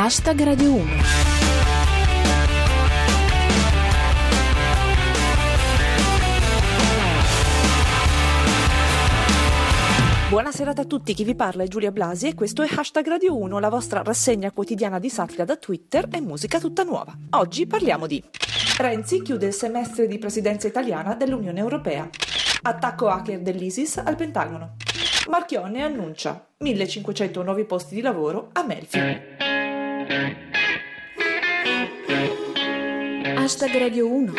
Hashtag Radio 1. Buona serata a tutti, chi vi parla è Giulia Blasi e questo è Hashtag Radio 1, la vostra rassegna quotidiana di satira da Twitter e musica tutta nuova. Oggi parliamo di Renzi chiude il semestre di presidenza italiana dell'Unione Europea. Attacco hacker dell'ISIS al Pentagono. Marchionne annuncia 1500 nuovi posti di lavoro a Melfi. Hashtag Radio 1.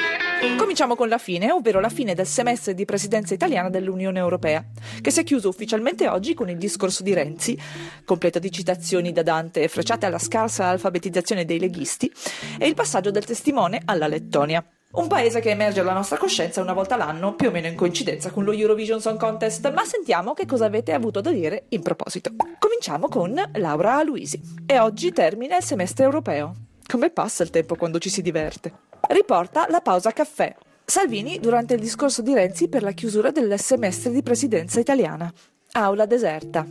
Cominciamo con la fine, ovvero la fine del semestre di presidenza italiana dell'Unione Europea, che si è chiuso ufficialmente oggi con il discorso di Renzi, completo di citazioni da Dante frecciate alla scarsa alfabetizzazione dei leghisti, e il passaggio del testimone alla Lettonia. Un paese che emerge alla nostra coscienza una volta l'anno, più o meno in coincidenza con lo Eurovision Song Contest, ma sentiamo che cosa avete avuto da dire in proposito. Cominciamo con Laura Luisi. E oggi termina il semestre europeo. Come passa il tempo quando ci si diverte? riporta la pausa caffè. Salvini durante il discorso di Renzi per la chiusura del semestre di presidenza italiana. Aula deserta.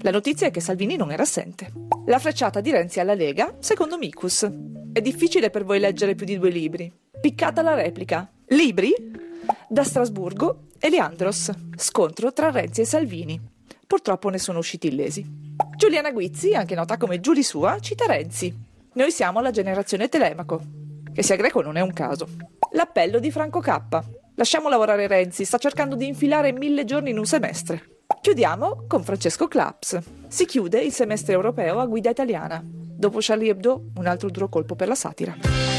La notizia è che Salvini non era assente. La frecciata di Renzi alla Lega, secondo Micus. È difficile per voi leggere più di due libri. Piccata la replica. Libri? Da Strasburgo e Leandros. Scontro tra Renzi e Salvini. Purtroppo ne sono usciti illesi. Giuliana Guizzi, anche nota come Giuli Sua, cita Renzi. Noi siamo la generazione Telemaco. Che sia greco non è un caso. L'appello di Franco K. Lasciamo lavorare Renzi, sta cercando di infilare mille giorni in un semestre. Chiudiamo con Francesco Claps. Si chiude il semestre europeo a guida italiana. Dopo Charlie Hebdo, un altro duro colpo per la satira.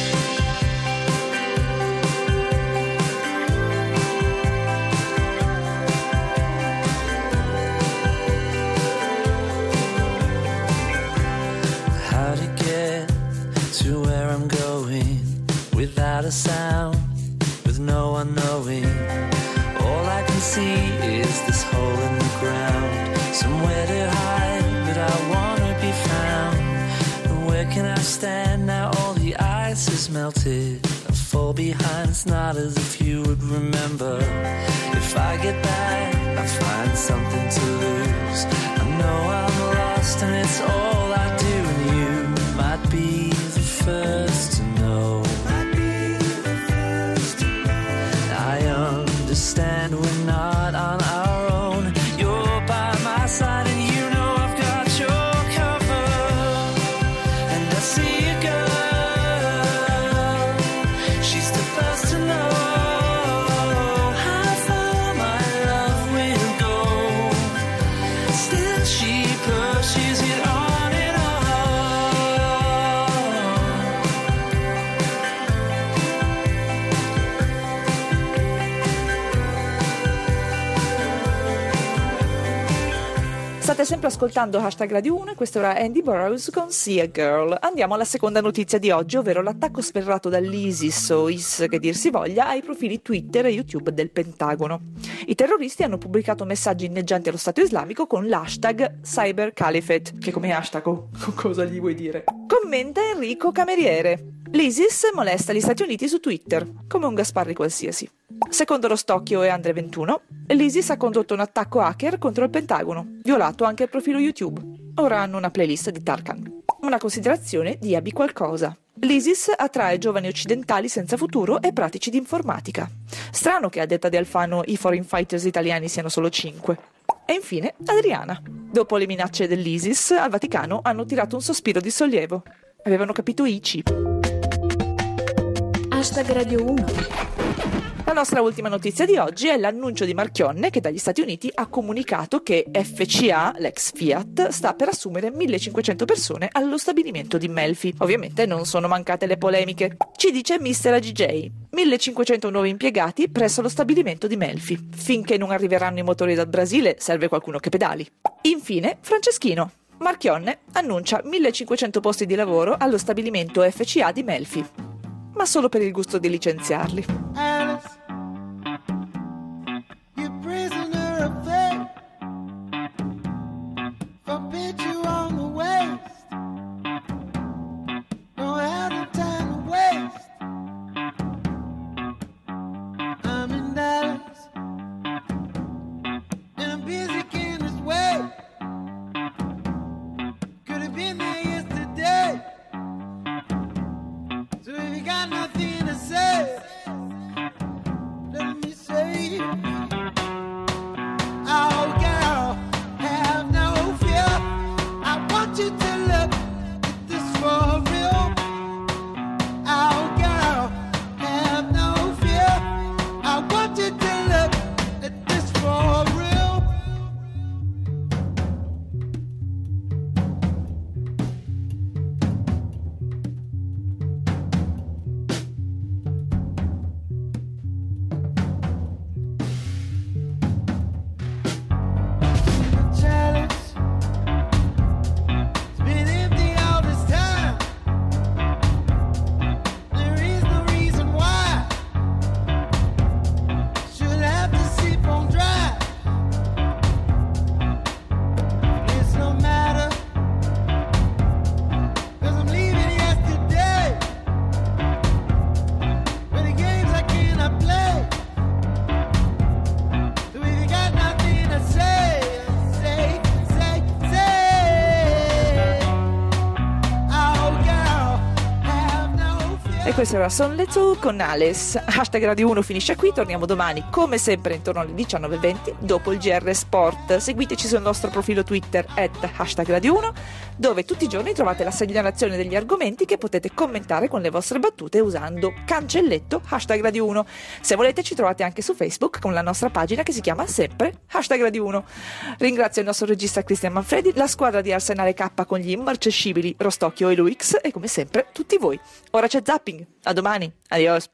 All I can see is this hole in the ground, somewhere to hide, but I wanna be found. And where can I stand now? All the ice is melted. I fall behind, it's not as if you would remember. If I get back, I find something to lose. I know I'm lost, and it's all State sempre ascoltando Hashtag Radio 1 e questo era Andy Burroughs con See a Girl. Andiamo alla seconda notizia di oggi, ovvero l'attacco sferrato dall'ISIS o IS che dir si voglia ai profili Twitter e YouTube del Pentagono. I terroristi hanno pubblicato messaggi inneggianti allo Stato islamico con l'hashtag Cyber Caliphate, che come hashtag oh, cosa gli vuoi dire? Commenta Enrico Cameriere. L'ISIS molesta gli Stati Uniti su Twitter, come un Gasparri qualsiasi. Secondo lo Stocchio e Andre 21, l'ISIS ha condotto un attacco hacker contro il Pentagono, violato anche il profilo YouTube. Ora hanno una playlist di Tarkan. Una considerazione di Abi qualcosa. L'ISIS attrae giovani occidentali senza futuro e pratici di informatica. Strano che a detta di Alfano i foreign fighters italiani siano solo 5. E infine Adriana. Dopo le minacce dell'ISIS, al Vaticano hanno tirato un sospiro di sollievo. Avevano capito ICI. Hashtag Radio 1. La nostra ultima notizia di oggi è l'annuncio di Marchionne che dagli Stati Uniti ha comunicato che FCA, l'ex Fiat, sta per assumere 1500 persone allo stabilimento di Melfi. Ovviamente non sono mancate le polemiche. Ci dice Mr. AGJ. 1500 nuovi impiegati presso lo stabilimento di Melfi. Finché non arriveranno i motori dal Brasile serve qualcuno che pedali. Infine, Franceschino. Marchionne annuncia 1500 posti di lavoro allo stabilimento FCA di Melfi. Ma solo per il gusto di licenziarli. Alice, you prisoner of fate. Forbid you Questo era Son Let's con Ales. Hashtag Radio 1 finisce qui, torniamo domani come sempre intorno alle 19.20 dopo il GR Sport. Seguiteci sul nostro profilo Twitter at hashtag Radio 1 dove tutti i giorni trovate la segnalazione degli argomenti che potete commentare con le vostre battute usando cancelletto hashtag Radio 1. Se volete ci trovate anche su Facebook con la nostra pagina che si chiama sempre hashtag Radio 1. Ringrazio il nostro regista Cristian Manfredi, la squadra di Arsenale K con gli immarcescibili Rostocchio e Luix e come sempre tutti voi. Ora c'è zapping. A domani. Adios.